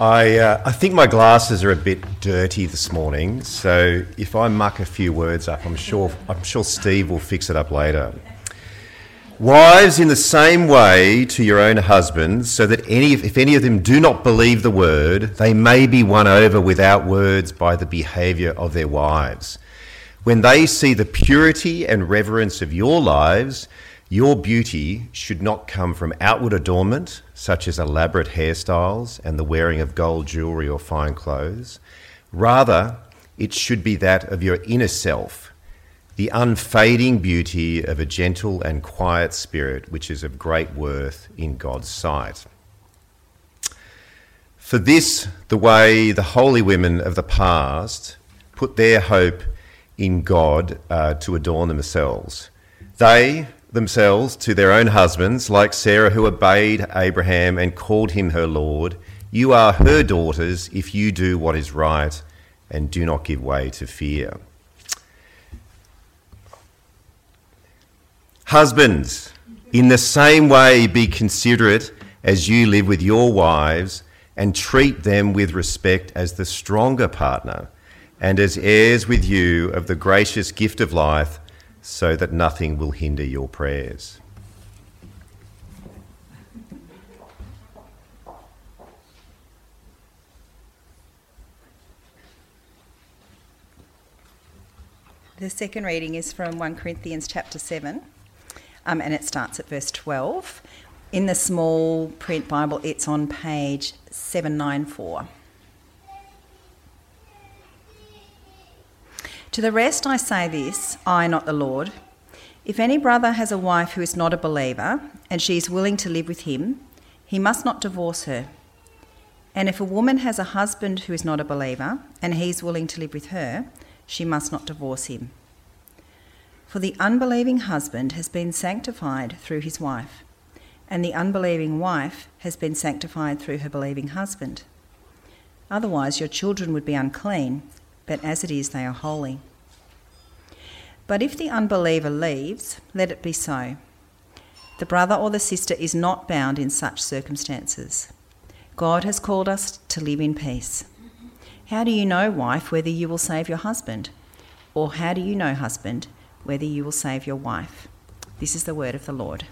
I, uh, I think my glasses are a bit dirty this morning, so if I muck a few words up, I'm sure, I'm sure Steve will fix it up later. Wives, in the same way to your own husbands, so that any, if any of them do not believe the word, they may be won over without words by the behaviour of their wives. When they see the purity and reverence of your lives, your beauty should not come from outward adornment, such as elaborate hairstyles and the wearing of gold jewellery or fine clothes. Rather, it should be that of your inner self, the unfading beauty of a gentle and quiet spirit, which is of great worth in God's sight. For this, the way the holy women of the past put their hope in God uh, to adorn themselves. They, themselves to their own husbands, like Sarah, who obeyed Abraham and called him her Lord. You are her daughters if you do what is right and do not give way to fear. Husbands, in the same way, be considerate as you live with your wives and treat them with respect as the stronger partner and as heirs with you of the gracious gift of life so that nothing will hinder your prayers. The second reading is from 1 Corinthians chapter 7, um, and it starts at verse 12. In the small print Bible, it's on page 794. To the rest I say this, I, not the Lord. If any brother has a wife who is not a believer, and she is willing to live with him, he must not divorce her. And if a woman has a husband who is not a believer, and he is willing to live with her, she must not divorce him. For the unbelieving husband has been sanctified through his wife, and the unbelieving wife has been sanctified through her believing husband. Otherwise, your children would be unclean but as it is, they are holy. But if the unbeliever leaves, let it be so. The brother or the sister is not bound in such circumstances. God has called us to live in peace. How do you know, wife, whether you will save your husband? Or how do you know, husband, whether you will save your wife? This is the word of the Lord.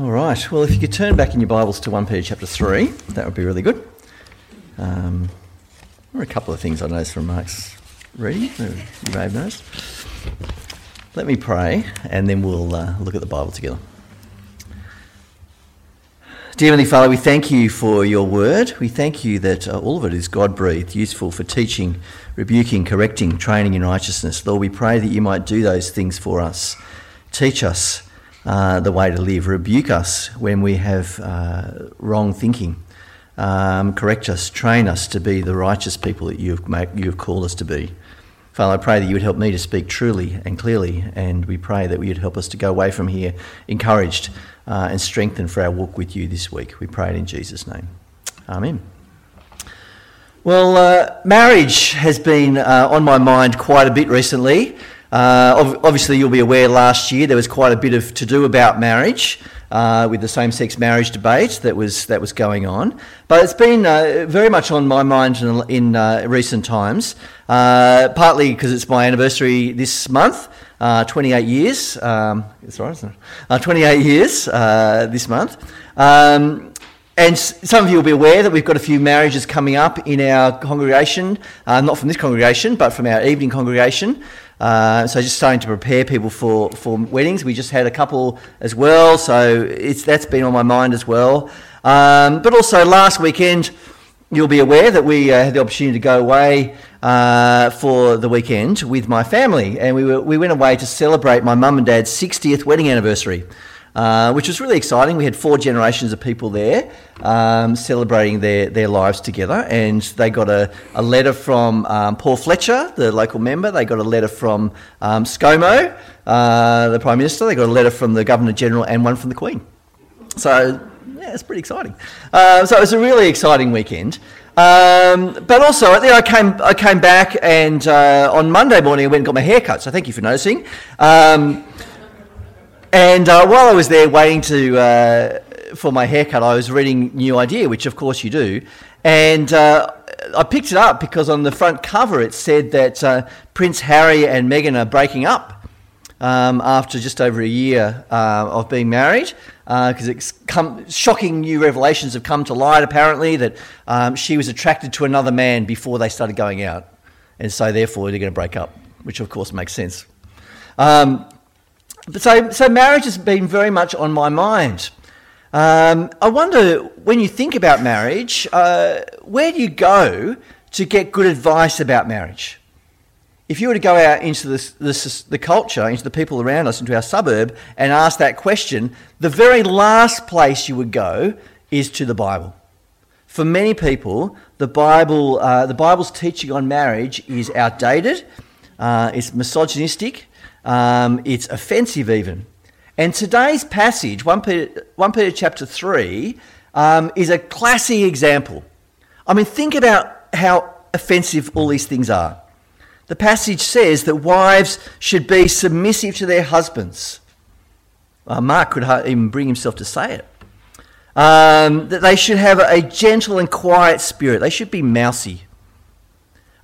All right. Well, if you could turn back in your Bibles to 1 Peter chapter 3, that would be really good. Um, there are a couple of things I noticed from Mark's reading. You may have noticed. Let me pray, and then we'll uh, look at the Bible together. Dear Heavenly Father, we thank you for your word. We thank you that uh, all of it is God breathed, useful for teaching, rebuking, correcting, training in righteousness. Lord, we pray that you might do those things for us. Teach us uh, the way to live. Rebuke us when we have uh, wrong thinking. Um, correct us, train us to be the righteous people that you've, made, you've called us to be. Father, I pray that you would help me to speak truly and clearly, and we pray that you'd help us to go away from here encouraged uh, and strengthened for our walk with you this week. We pray it in Jesus' name. Amen. Well, uh, marriage has been uh, on my mind quite a bit recently. Uh, obviously, you'll be aware last year there was quite a bit of to do about marriage. Uh, with the same-sex marriage debate that was that was going on, but it's been uh, very much on my mind in, in uh, recent times. Uh, partly because it's my anniversary this month, uh, 28 years. Um, that's right, isn't it? 28 years this month. Um, and some of you will be aware that we've got a few marriages coming up in our congregation, uh, not from this congregation, but from our evening congregation. Uh, so just starting to prepare people for, for weddings. We just had a couple as well, so it's, that's been on my mind as well. Um, but also last weekend, you'll be aware that we uh, had the opportunity to go away uh, for the weekend with my family, and we, were, we went away to celebrate my mum and dad's 60th wedding anniversary. Uh, which was really exciting. We had four generations of people there um, celebrating their, their lives together, and they got a, a letter from um, Paul Fletcher, the local member. They got a letter from um, ScoMo, uh, the Prime Minister. They got a letter from the Governor General, and one from the Queen. So, yeah, it's pretty exciting. Uh, so it was a really exciting weekend. Um, but also, then I came, I came back, and uh, on Monday morning I went and got my hair cut. So thank you for noticing. Um, and uh, while I was there waiting to uh, for my haircut, I was reading New Idea, which of course you do, and uh, I picked it up because on the front cover it said that uh, Prince Harry and Meghan are breaking up um, after just over a year uh, of being married. Because it's come, shocking new revelations have come to light, apparently, that um, she was attracted to another man before they started going out. And so, therefore, they're going to break up, which of course makes sense. Um, so, so, marriage has been very much on my mind. Um, I wonder, when you think about marriage, uh, where do you go to get good advice about marriage? If you were to go out into this, this, the culture, into the people around us, into our suburb, and ask that question, the very last place you would go is to the Bible. For many people, the Bible, uh, the Bible's teaching on marriage is outdated, uh, it's misogynistic, um, it's offensive even. And today's passage, 1 Peter, 1 Peter chapter 3, um, is a classy example. I mean, think about how offensive all these things are. The passage says that wives should be submissive to their husbands. Uh, Mark could even bring himself to say it. Um, that they should have a gentle and quiet spirit. They should be mousy.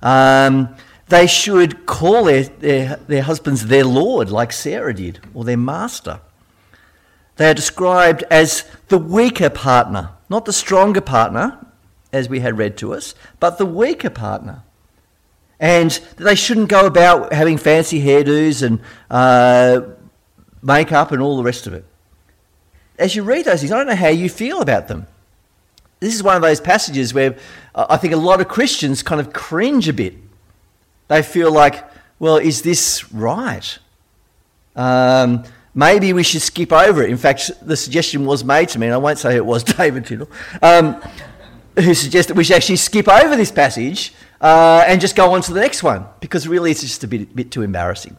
Um, they should call their, their, their husbands their Lord, like Sarah did, or their master. They are described as the weaker partner, not the stronger partner, as we had read to us, but the weaker partner and they shouldn't go about having fancy hairdos and uh, makeup and all the rest of it. As you read those things, I don't know how you feel about them. This is one of those passages where I think a lot of Christians kind of cringe a bit. They feel like, well, is this right? Um, maybe we should skip over it. In fact, the suggestion was made to me, and I won't say it was David Tindall, um, who suggested we should actually skip over this passage uh, and just go on to the next one because really it's just a bit, bit too embarrassing.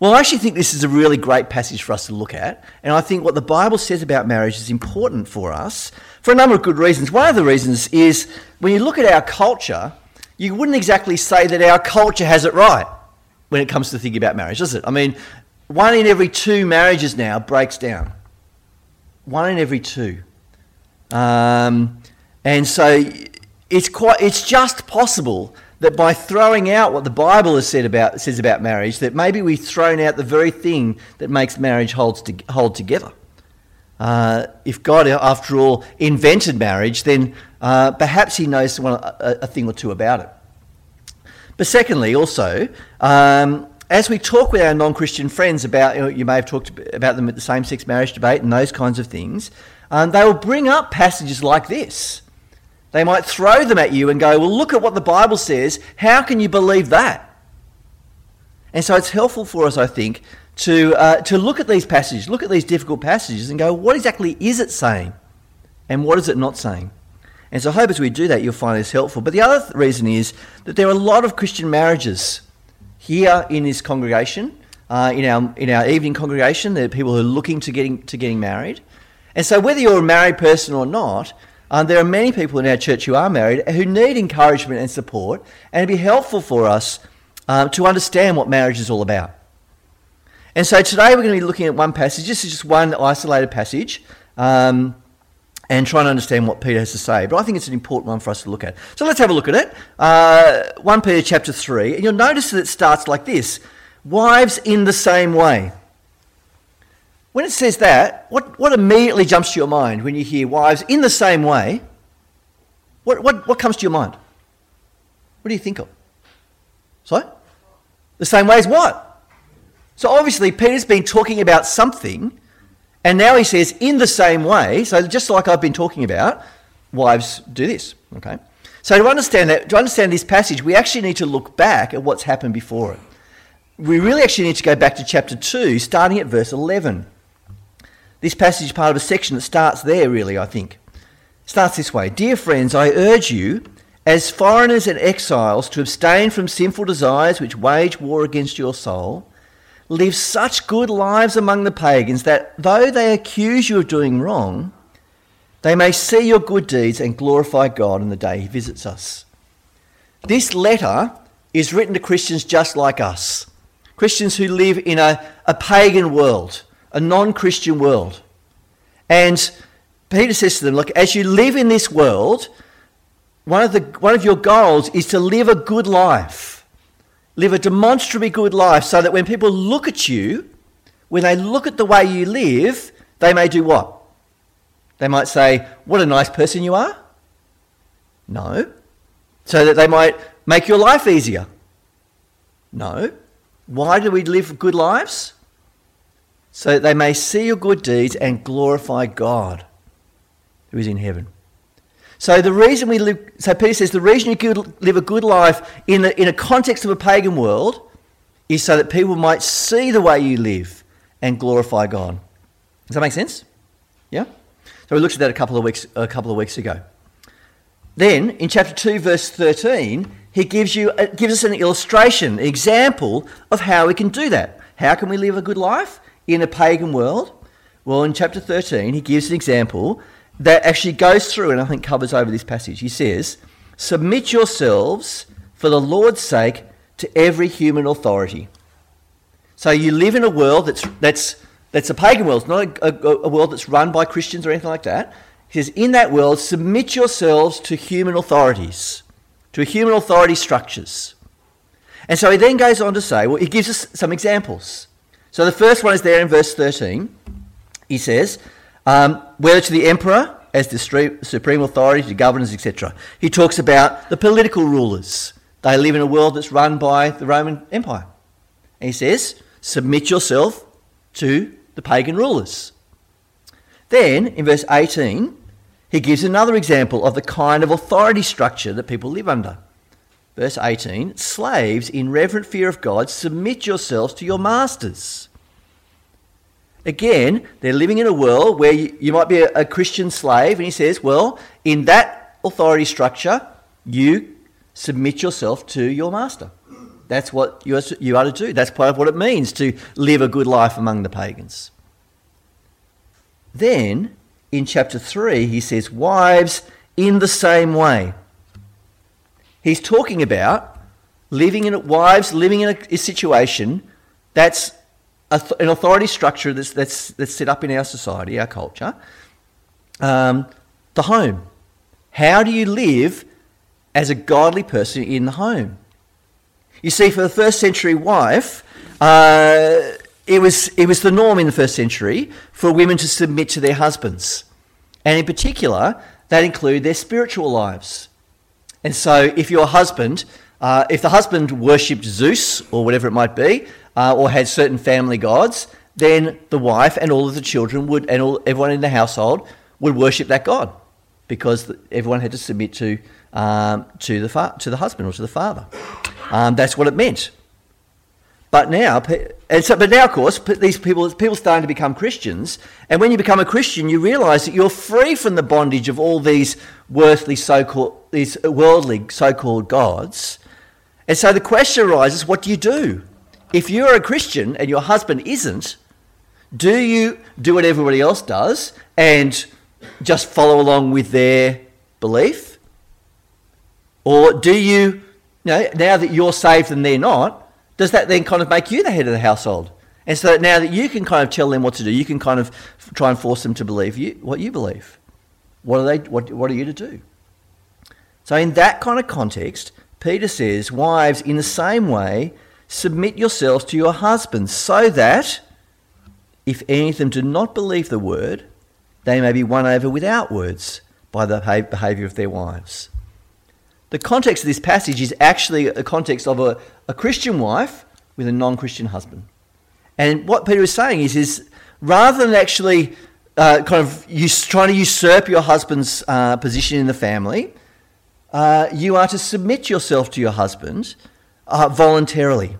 Well, I actually think this is a really great passage for us to look at, and I think what the Bible says about marriage is important for us for a number of good reasons. One of the reasons is when you look at our culture, you wouldn't exactly say that our culture has it right when it comes to thinking about marriage, does it? I mean, one in every two marriages now breaks down. One in every two. Um, and so it's, quite, it's just possible that by throwing out what the Bible has said about, says about marriage, that maybe we've thrown out the very thing that makes marriage holds to, hold together. Uh, if God, after all, invented marriage, then uh, perhaps He knows one, a, a, thing or two about it. But secondly, also, um, as we talk with our non-Christian friends about, you, know, you, may have talked about them at the same-sex marriage debate and those kinds of things, um, they will bring up passages like this they might throw them at you and go, Well, look at what the Bible says. How can you believe that? And so it's helpful for us, I think, to, uh, to look at these passages, look at these difficult passages, and go, What exactly is it saying? And what is it not saying? And so I hope as we do that, you'll find this helpful. But the other th- reason is that there are a lot of Christian marriages here in this congregation, uh, in, our, in our evening congregation. There are people who are looking to getting, to getting married. And so whether you're a married person or not, um, there are many people in our church who are married who need encouragement and support, and it'd be helpful for us um, to understand what marriage is all about. And so today we're going to be looking at one passage. This is just one isolated passage. Um, and trying to understand what Peter has to say. But I think it's an important one for us to look at. So let's have a look at it. Uh, 1 Peter chapter 3, and you'll notice that it starts like this Wives in the same way. When it says that, what, what immediately jumps to your mind when you hear wives in the same way? What, what, what comes to your mind? What do you think of? Sorry? The same way as what? So obviously, Peter's been talking about something, and now he says, in the same way, so just like I've been talking about, wives do this. Okay? So to understand that, to understand this passage, we actually need to look back at what's happened before it. We really actually need to go back to chapter 2, starting at verse 11. This passage is part of a section that starts there, really, I think. It starts this way Dear friends, I urge you, as foreigners and exiles, to abstain from sinful desires which wage war against your soul. Live such good lives among the pagans that though they accuse you of doing wrong, they may see your good deeds and glorify God on the day He visits us. This letter is written to Christians just like us Christians who live in a, a pagan world, a non Christian world. And Peter says to them, Look, as you live in this world, one of, the, one of your goals is to live a good life. Live a demonstrably good life so that when people look at you, when they look at the way you live, they may do what? They might say, What a nice person you are. No. So that they might make your life easier. No. Why do we live good lives? So that they may see your good deeds and glorify God who is in heaven. So the reason we live, so Peter says the reason you could live a good life in a, in a context of a pagan world is so that people might see the way you live and glorify God. Does that make sense? Yeah. So we looked at that a couple of weeks a couple of weeks ago. Then in chapter two, verse thirteen, he gives you uh, gives us an illustration, example of how we can do that. How can we live a good life in a pagan world? Well, in chapter thirteen, he gives an example that actually goes through and I think covers over this passage. He says, Submit yourselves for the Lord's sake to every human authority. So you live in a world that's, that's, that's a pagan world, it's not a, a, a world that's run by Christians or anything like that. He says, In that world, submit yourselves to human authorities, to human authority structures. And so he then goes on to say, well, he gives us some examples. So the first one is there in verse 13. He says, um, whether to the emperor as the supreme authority, to governors, etc. He talks about the political rulers. They live in a world that's run by the Roman Empire. And he says, submit yourself to the pagan rulers. Then, in verse 18, he gives another example of the kind of authority structure that people live under. Verse 18 Slaves, in reverent fear of God, submit yourselves to your masters Again, they're living in a world where you, might be a, a Christian slave, and he says, well, in that authority structure, you submit yourself to your master. That's what you are, you are to do. That's part of what it means to live a good life among the pagans. Then, in chapter 3, he says, Wives, in the same way. He's talking about living in wives living in a, a situation that's an authority structure that's, that's, that's set up in our society, our culture. Um, the home. How do you live as a godly person in the home? You see, for the first century wife, uh, it, was, it was the norm in the first century for women to submit to their husbands. And in particular, that included their spiritual lives. And so, if your husband, uh, if the husband worshipped Zeus or whatever it might be, uh, or had certain family gods, then the wife and all of the children would, and all, everyone in the household would worship that god because everyone had to submit to, um, to, the, fa- to the husband or to the father. Um, that's what it meant. But now, and so, but now, of course, these people, people starting to become Christians, and when you become a Christian, you realise that you're free from the bondage of all these worldly so-called, these worldly so-called gods. And so the question arises: What do you do? If you're a Christian and your husband isn't, do you do what everybody else does and just follow along with their belief? Or do you, you know, now that you're saved and they're not, does that then kind of make you the head of the household? And so that now that you can kind of tell them what to do, you can kind of try and force them to believe you, what you believe. What are, they, what, what are you to do? So, in that kind of context, Peter says, Wives, in the same way, Submit yourselves to your husbands, so that, if any of them do not believe the word, they may be won over without words by the behaviour of their wives. The context of this passage is actually a context of a, a Christian wife with a non Christian husband. And what Peter is saying is, is rather than actually uh, kind of us- trying to usurp your husband's uh, position in the family, uh, you are to submit yourself to your husband uh, voluntarily.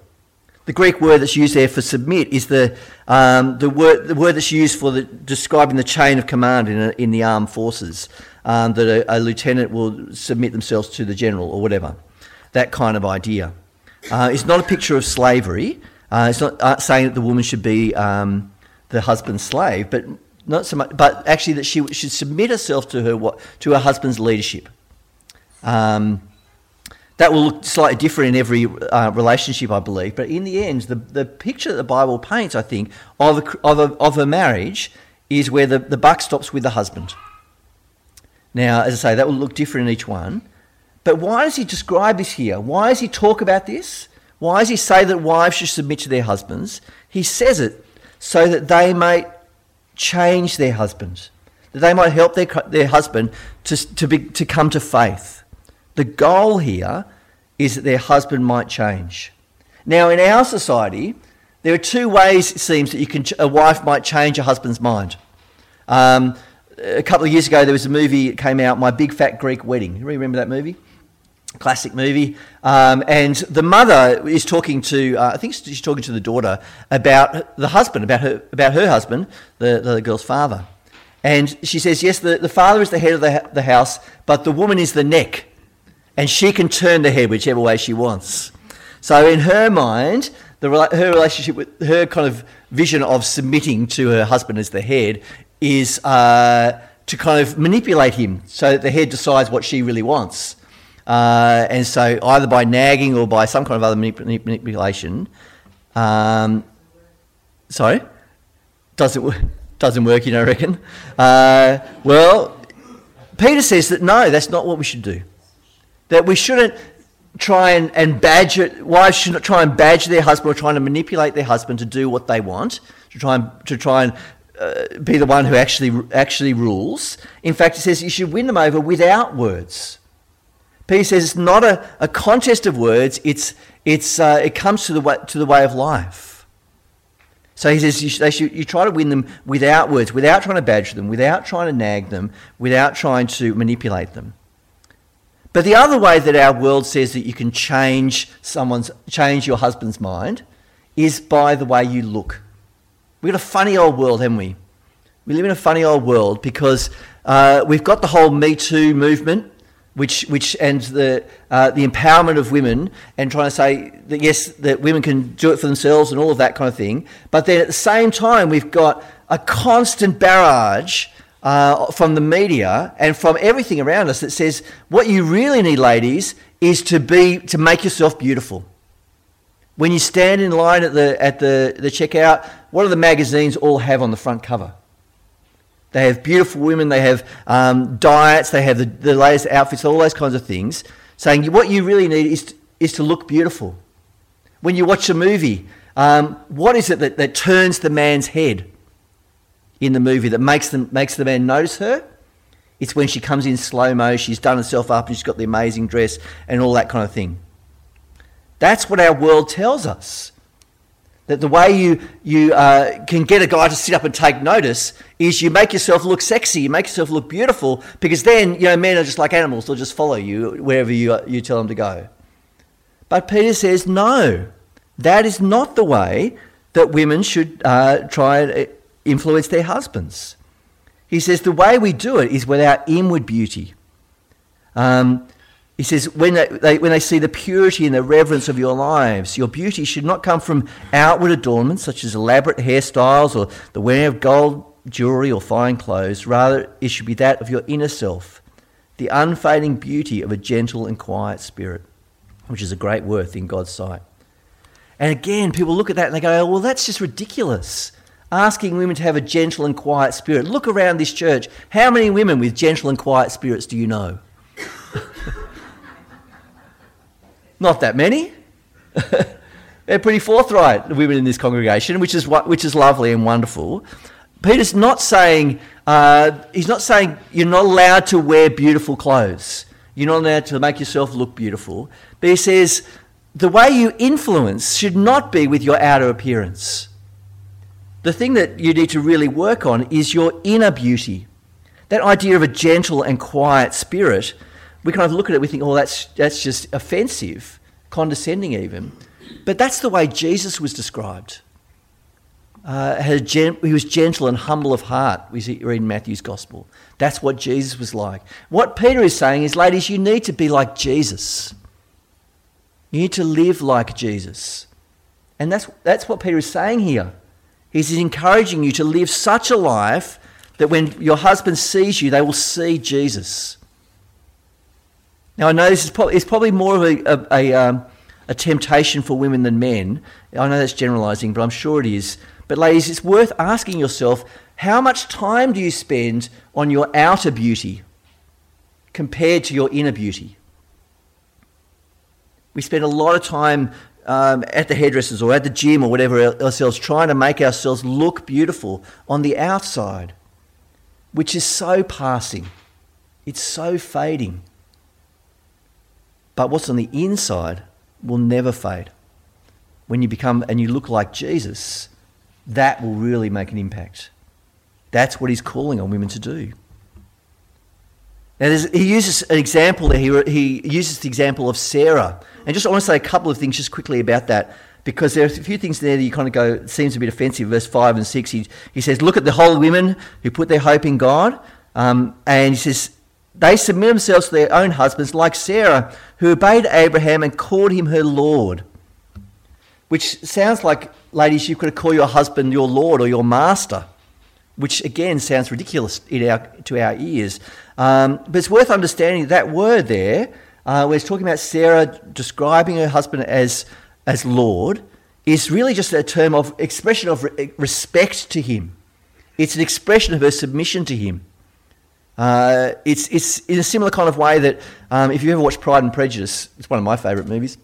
The Greek word that's used there for submit is the, um, the, word, the word that's used for the, describing the chain of command in, a, in the armed forces, um, that a, a, lieutenant will submit themselves to the general or whatever. That kind of idea. Uh, it's not a picture of slavery. Uh, it's not uh, saying that the woman should be um, the husband's slave, but not so much, but actually that she should submit herself to her to her husband's leadership. Um, That will look slightly different in every uh, relationship, I believe. But in the end, the, the picture that the Bible paints, I think, of a, of a, of a marriage is where the, the buck stops with the husband. Now, as I say, that will look different in each one. But why does he describe this here? Why does he talk about this? Why does he say that wives should submit to their husbands? He says it so that they may change their husbands, that they might help their, their husband to, to, be, to come to faith. The goal here is that their husband might change. Now, in our society, there are two ways it seems that you can, a wife might change a husband's mind. Um, a couple of years ago, there was a movie that came out, My Big Fat Greek Wedding. You remember that movie? Classic movie. Um, and the mother is talking to, uh, I think she's talking to the daughter about the husband, about her, about her husband, the, the girl's father. And she says, Yes, the, the father is the head of the, the house, but the woman is the neck and she can turn the head whichever way she wants. So in her mind, the, her relationship with her kind of vision of submitting to her husband as the head is uh, to kind of manipulate him so that the head decides what she really wants. Uh, and so either by nagging or by some kind of other manip- manipulation. Um, sorry, doesn't doesn't work, you know, I reckon? Uh, well, Peter says that no, that's not what we should do. That we shouldn't try and, and badger, wives shouldn't try and badger their husband or trying to manipulate their husband to do what they want, to try and, to try and uh, be the one who actually, actually rules. In fact, he says you should win them over without words. Peter says it's not a, a contest of words, it's, it's, uh, it comes to the, way, to the way of life. So he says you, should, should, you try to win them without words, without trying to badger them, without trying to nag them, without trying to manipulate them. But the other way that our world says that you can change someone's change your husband's mind is by the way you look. We've got a funny old world, haven't we? We live in a funny old world because uh, we've got the whole Me Too movement, which, which and the, uh, the empowerment of women, and trying to say that yes, that women can do it for themselves and all of that kind of thing. But then at the same time, we've got a constant barrage uh, from the media and from everything around us that says what you really need, ladies, is to be to make yourself beautiful. When you stand in line at the at the, the checkout, what do the magazines all have on the front cover? They have beautiful women, they have um, diets, they have the, the latest outfits, all those kinds of things, saying what you really need is to, is to look beautiful. When you watch a movie, um, what is it that, that turns the man's head? In the movie that makes, them, makes the man notice her. It's when she comes in slow mo, she's done herself up, and she's got the amazing dress and all that kind of thing. That's what our world tells us. That the way you, you uh, can get a guy to sit up and take notice is you make yourself look sexy, you make yourself look beautiful, because then, you know, men are just like animals, they'll just follow you wherever you, you tell them to go. But Peter says, no, that is not the way that women should uh, try and influence their husbands. He says the way we do it is with our inward beauty. Um, he says when they, they, when they see the purity and the reverence of your lives, your beauty should not come from outward adornments such as elaborate hairstyles or the wearing of gold jewelry or fine clothes. Rather, it should be that of your inner self, the unfading beauty of a gentle and quiet spirit, which is a great worth in God's sight. And again, people look at that and they go, well, that's just ridiculous asking women to have a gentle and quiet spirit. Look around this church. How many women with gentle and quiet spirits do you know? Not that many. They're pretty forthright, the women in this congregation, which is, which is lovely and wonderful. Peter's not saying, uh, he's not saying you're not allowed to wear beautiful clothes. You're not allowed to make yourself look beautiful. But he says the way you influence should not be with your outer appearance. The thing that you need to really work on is your inner beauty. That idea of a gentle and quiet spirit, we kind of look at it, we think, oh, that's, that's just offensive, condescending even. But that's the way Jesus was described. Uh, gen- he was gentle and humble of heart, we read in Matthew's Gospel. That's what Jesus was like. What Peter is saying is, ladies, you need to be like Jesus. You need to live like Jesus. And that's, that's what Peter is saying here. He's encouraging you to live such a life that when your husband sees you, they will see Jesus. Now, I know this is probably, it's probably more of a, a, a, um, a temptation for women than men. I know that's generalising, but I'm sure it is. But, ladies, it's worth asking yourself how much time do you spend on your outer beauty compared to your inner beauty? We spend a lot of time um, at the hairdressers or at the gym or whatever else, else trying to make ourselves look beautiful on the outside, which is so passing. It's so fading. But what's on the inside will never fade. When you become and you look like Jesus, that will really make an impact. That's what he's calling on women to do. Now, he uses an example there. He, he uses the example of Sarah. And just I want to say a couple of things just quickly about that because there are a few things there that you kind of go, seems a bit offensive. Verse 5 and 6, he, he says, Look at the holy women who put their hope in God. Um, and he says, They submit themselves to their own husbands, like Sarah, who obeyed Abraham and called him her Lord. Which sounds like, ladies, you could call your husband your Lord or your master, which again sounds ridiculous our, to our ears. Um, but it's worth understanding that word there, uh, where it's talking about Sarah describing her husband as, as Lord, is really just a term of expression of re- respect to him. It's an expression of her submission to him. Uh, it's, it's in a similar kind of way that um, if you ever watch Pride and Prejudice, it's one of my favourite movies,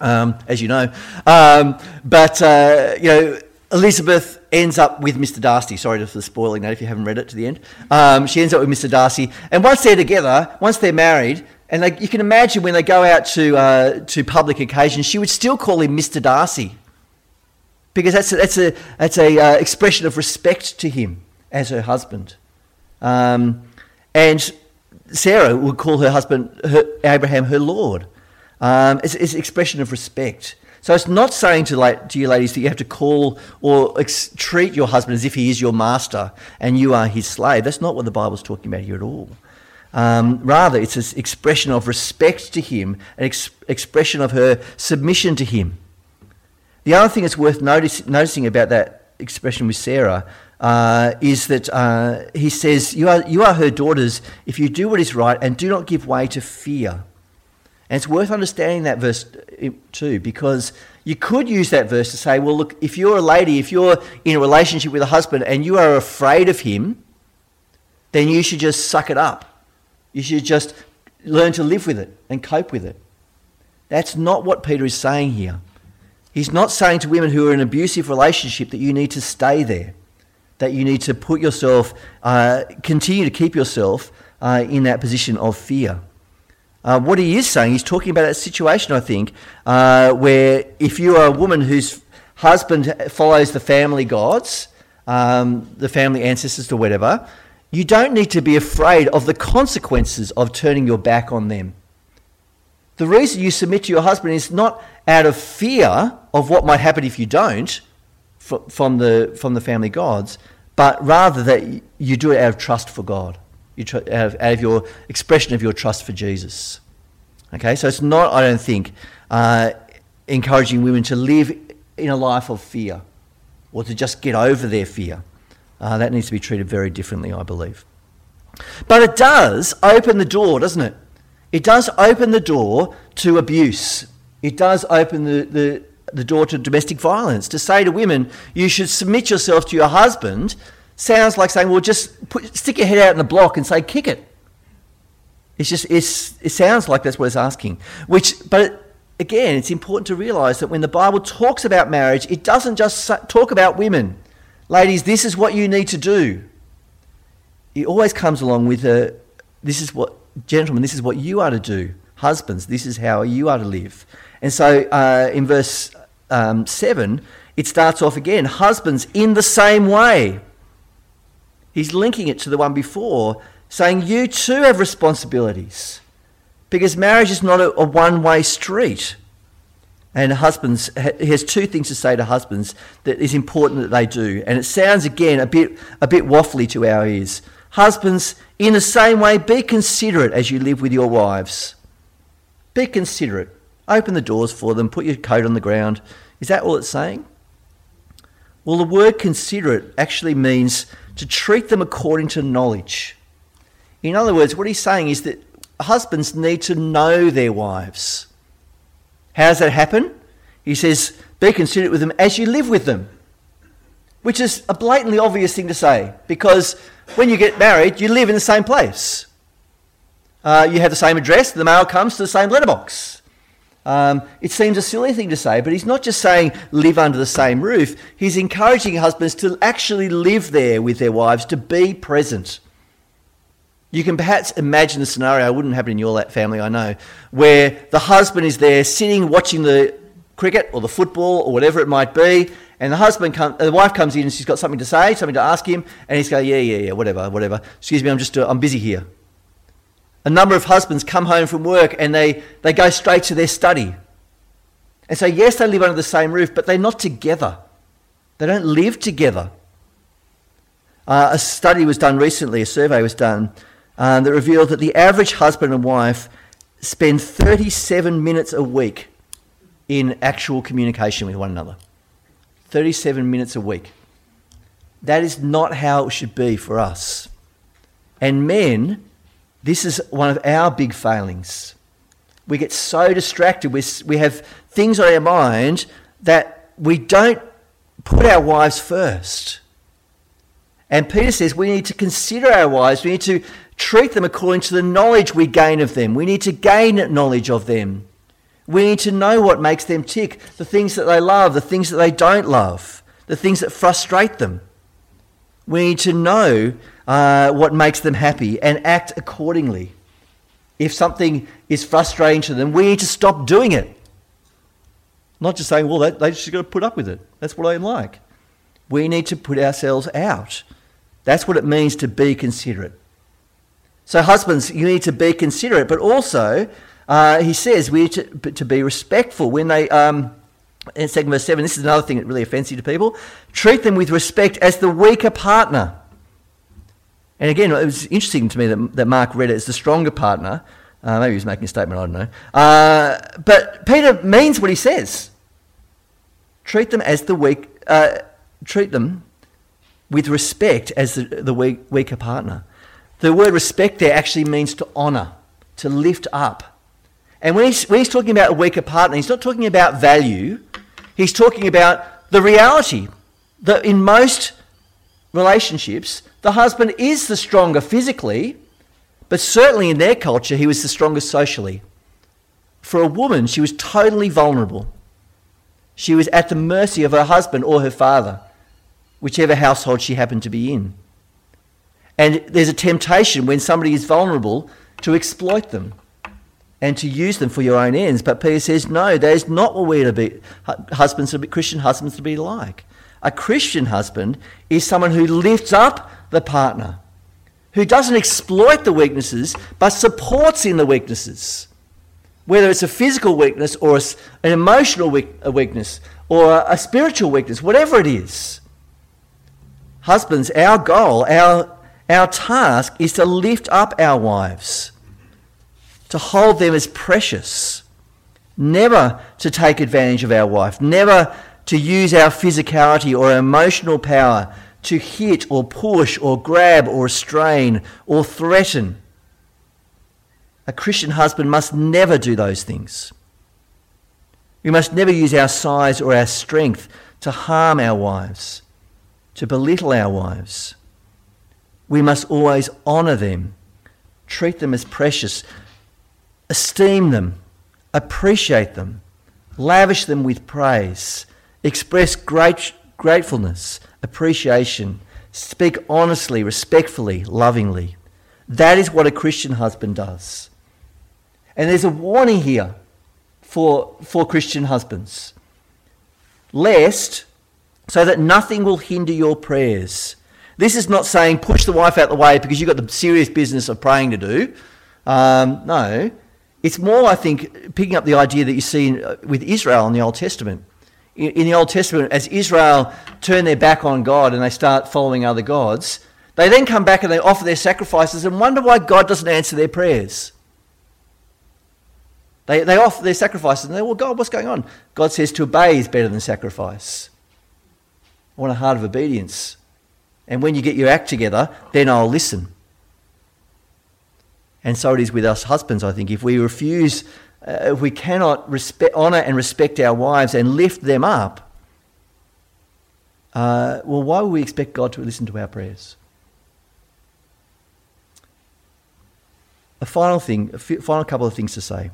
um, as you know. Um, but, uh, you know, Elizabeth ends up with Mr. Darcy. Sorry for spoiling that if you haven't read it to the end. Um, she ends up with Mr. Darcy. And once they're together, once they're married, and they, you can imagine when they go out to, uh, to public occasions, she would still call him Mr. Darcy. Because that's a, that's a, that's a uh, expression of respect to him as her husband. Um, and Sarah would call her husband, her, Abraham, her Lord. Um, it's, it's an expression of respect. So it's not saying to, to you ladies that you have to call or ex- treat your husband as if he is your master and you are his slave. That's not what the Bible's talking about here at all. Um, rather, it's an expression of respect to him, an ex- expression of her submission to him. The other thing that's worth notice- noticing about that expression with Sarah uh, is that uh, he says, you are, you are her daughters if you do what is right and do not give way to fear. And it's worth understanding that verse too, because you could use that verse to say, well, look, if you're a lady, if you're in a relationship with a husband and you are afraid of him, then you should just suck it up. You should just learn to live with it and cope with it. That's not what Peter is saying here. He's not saying to women who are in an abusive relationship that you need to stay there, that you need to put yourself, uh, continue to keep yourself uh, in that position of fear. Uh, what he is saying, he's talking about that situation, I think, uh, where if you are a woman whose husband follows the family gods, um, the family ancestors or whatever, you don't need to be afraid of the consequences of turning your back on them. The reason you submit to your husband is not out of fear of what might happen if you don't from the, from the family gods, but rather that you do it out of trust for God you tr- out, of, out of your expression of your trust for Jesus. Okay, so it's not, I don't think, uh, encouraging women to live in a life of fear or to just get over their fear. Uh, that needs to be treated very differently, I believe. But it does open the door, doesn't it? It does open the door to abuse. It does open the, the, the door to domestic violence. To say to women, you should submit yourself to your husband sounds like saying, well, just put, stick your head out in the block and say, kick it. It's just, it's, it sounds like that's what it's asking. Which, but again, it's important to realise that when the Bible talks about marriage, it doesn't just talk about women. Ladies, this is what you need to do. It always comes along with a, this is what, gentlemen, this is what you are to do. Husbands, this is how you are to live. And so uh, in verse um, 7, it starts off again Husbands, in the same way. He's linking it to the one before, saying you too have responsibilities. Because marriage is not a, a one way street. And husbands, he has two things to say to husbands that is important that they do. And it sounds again a bit, a bit waffly to our ears. Husbands, in the same way, be considerate as you live with your wives. Be considerate. Open the doors for them, put your coat on the ground. Is that all it's saying? Well, the word considerate actually means to treat them according to knowledge. In other words, what he's saying is that husbands need to know their wives. How does that happen? He says, be considerate with them as you live with them. Which is a blatantly obvious thing to say because when you get married, you live in the same place. Uh, you have the same address, the mail comes to the same letterbox. Um, it seems a silly thing to say, but he's not just saying live under the same roof. He's encouraging husbands to actually live there with their wives, to be present. You can perhaps imagine the scenario, it wouldn't happen in your family, I know, where the husband is there sitting watching the cricket or the football or whatever it might be, and the husband come, the wife comes in and she's got something to say, something to ask him, and he's going, yeah, yeah, yeah, whatever, whatever. Excuse me, I'm just, uh, I'm busy here. A number of husbands come home from work and they, they go straight to their study. And so, yes, they live under the same roof, but they're not together. They don't live together. Uh, a study was done recently, a survey was done, um, that revealed that the average husband and wife spend 37 minutes a week in actual communication with one another. 37 minutes a week. That is not how it should be for us. And men, this is one of our big failings. We get so distracted, we, we have things on our mind that we don't put our wives first. And Peter says we need to consider our wives, we need to treat them according to the knowledge we gain of them. We need to gain knowledge of them. We need to know what makes them tick, the things that they love, the things that they don't love, the things that frustrate them. We need to know uh, what makes them happy and act accordingly. If something is frustrating to them, we need to stop doing it. Not just saying, well, they, just got to put up with it. That's what I like. We need to put ourselves out. That's what it means to be considerate. So, husbands, you need to be considerate, but also, uh, he says we need to, to be respectful when they. Um, in second verse 7, this is another thing that really offends you to people. Treat them with respect as the weaker partner. And again, it was interesting to me that, that Mark read it as the stronger partner. Uh, maybe he was making a statement, I don't know. Uh, but Peter means what he says. Treat them as the weak, uh, treat them with respect as the, the weak, weaker partner. The word respect there actually means to honour, to lift up. And when he's, when he's talking about a weaker partner, he's not talking about value, he's talking about the reality that in most relationships, the husband is the stronger physically, but certainly in their culture, he was the strongest socially. For a woman, she was totally vulnerable. She was at the mercy of her husband or her father, whichever household she happened to be in. And there's a temptation when somebody is vulnerable to exploit them and to use them for your own ends. But Peter says, no, that is not what we're to be, husbands to be, Christian husbands to be like. A Christian husband is someone who lifts up the partner, who doesn't exploit the weaknesses, but supports in the weaknesses. Whether it's a physical weakness or an emotional weakness or a spiritual weakness, whatever it is. Husbands, our goal, our our task is to lift up our wives, to hold them as precious, never to take advantage of our wife, never to use our physicality or our emotional power to hit or push or grab or restrain or threaten. A Christian husband must never do those things. We must never use our size or our strength to harm our wives, to belittle our wives. We must always honour them, treat them as precious, esteem them, appreciate them, lavish them with praise, express great, gratefulness, appreciation, speak honestly, respectfully, lovingly. That is what a Christian husband does. And there's a warning here for, for Christian husbands. Lest, so that nothing will hinder your prayers this is not saying push the wife out the way because you've got the serious business of praying to do. Um, no. It's more, I think, picking up the idea that you see uh, with Israel in the Old Testament. In, the Old Testament, as Israel turn their back on God and they start following other gods, they then come back and they offer their sacrifices and wonder why God doesn't answer their prayers. They, they offer their sacrifices and they, well, God, what's going on? God says to obey is better than sacrifice. I want a heart of obedience. And when you get your act together, then I'll listen. And so it is with us husbands, I think. If we refuse, uh, if we cannot respect, honour and respect our wives and lift them up, uh, well, why would we expect God to listen to our prayers? A final thing, a final couple of things to say.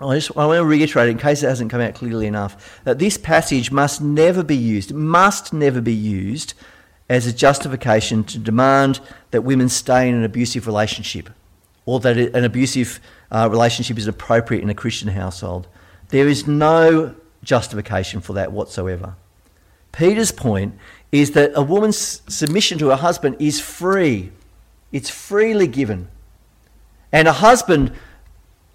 I, just, I want to reiterate, in case it hasn't come out clearly enough, that this passage must never be used, must never be used as a justification to demand that women stay in an abusive relationship or that an abusive uh, relationship is appropriate in a Christian household. There is no justification for that whatsoever. Peter's point is that a woman's submission to her husband is free, it's freely given. And a husband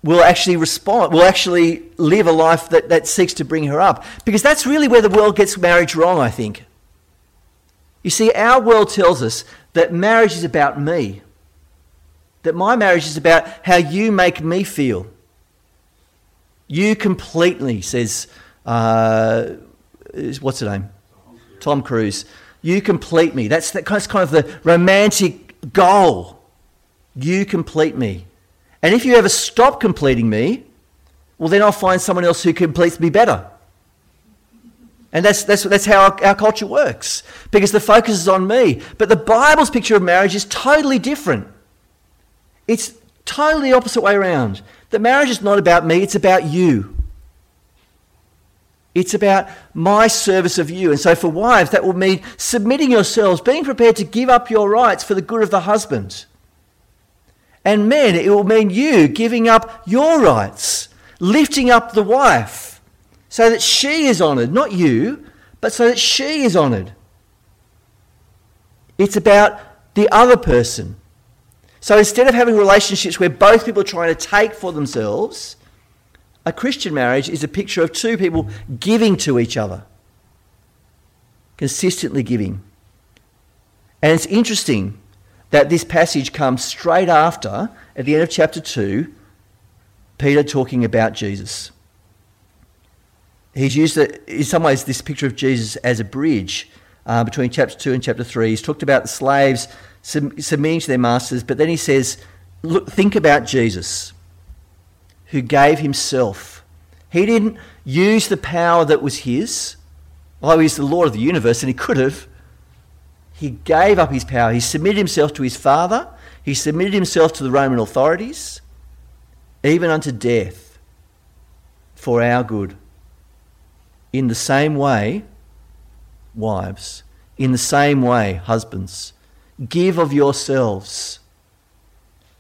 will actually respond, will actually live a life that, that seeks to bring her up. Because that's really where the world gets marriage wrong, I think. You see, our world tells us that marriage is about me, that my marriage is about how you make me feel. You completely, says, uh, what's the name? Tom Cruise. You complete me. That's, that's kind of the romantic goal. You complete me. And if you ever stop completing me, well, then I'll find someone else who completes me better. And that's, that's, that's how our, our, culture works, because the focus is on me. But the Bible's picture of marriage is totally different. It's totally the opposite way around. The marriage is not about me, it's about you. It's about my service of you. And so for wives, that will mean submitting yourselves, being prepared to give up your rights for the good of the husband. And men, it will mean you giving up your rights, lifting up the wife so that she is honoured, not you, but so that she is honoured. It's about the other person. So instead of having relationships where both people are trying to take for themselves, a Christian marriage is a picture of two people giving to each other, consistently giving. And it's interesting that this passage comes straight after, at the end of chapter 2, Peter talking about Jesus. He's used, it, in some ways, this picture of Jesus as a bridge uh, between chapter 2 and chapter 3. He's talked about the slaves submitting to their masters, but then he says, look, think about Jesus, who gave himself. He didn't use the power that was his. Oh, he's the Lord of the universe, and he could have. He gave up his power. He submitted himself to his Father. He submitted himself to the Roman authorities, even unto death, for our good. In the same way, wives, in the same way, husbands, give of yourselves.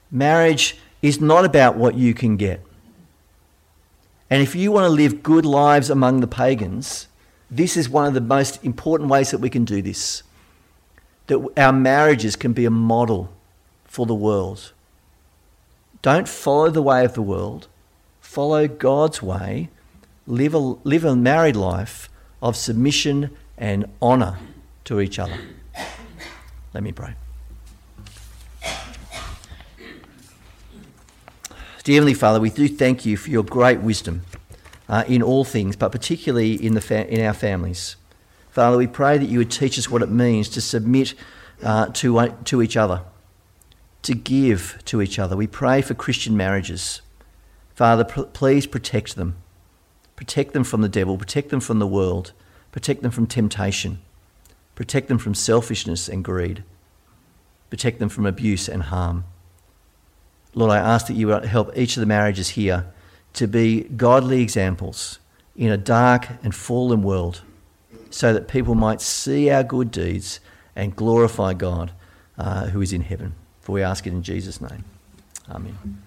Marriage is not about what you can get. And if you want to live good lives among the pagans, this is one of the most important ways that we can do this that our marriages can be a model for the world. Don't follow the way of the world, follow God's way. Live a, live a married life of submission and honour to each other. Let me pray. Dear Heavenly Father, we do thank you for your great wisdom uh, in all things, but particularly in, the fa- in our families. Father, we pray that you would teach us what it means to submit uh, to, uh, to each other, to give to each other. We pray for Christian marriages. Father, pr- please protect them. Protect them from the devil, protect them from the world, protect them from temptation, protect them from selfishness and greed, protect them from abuse and harm. Lord, I ask that you would help each of the marriages here to be godly examples in a dark and fallen world so that people might see our good deeds and glorify God uh, who is in heaven. For we ask it in Jesus' name. Amen.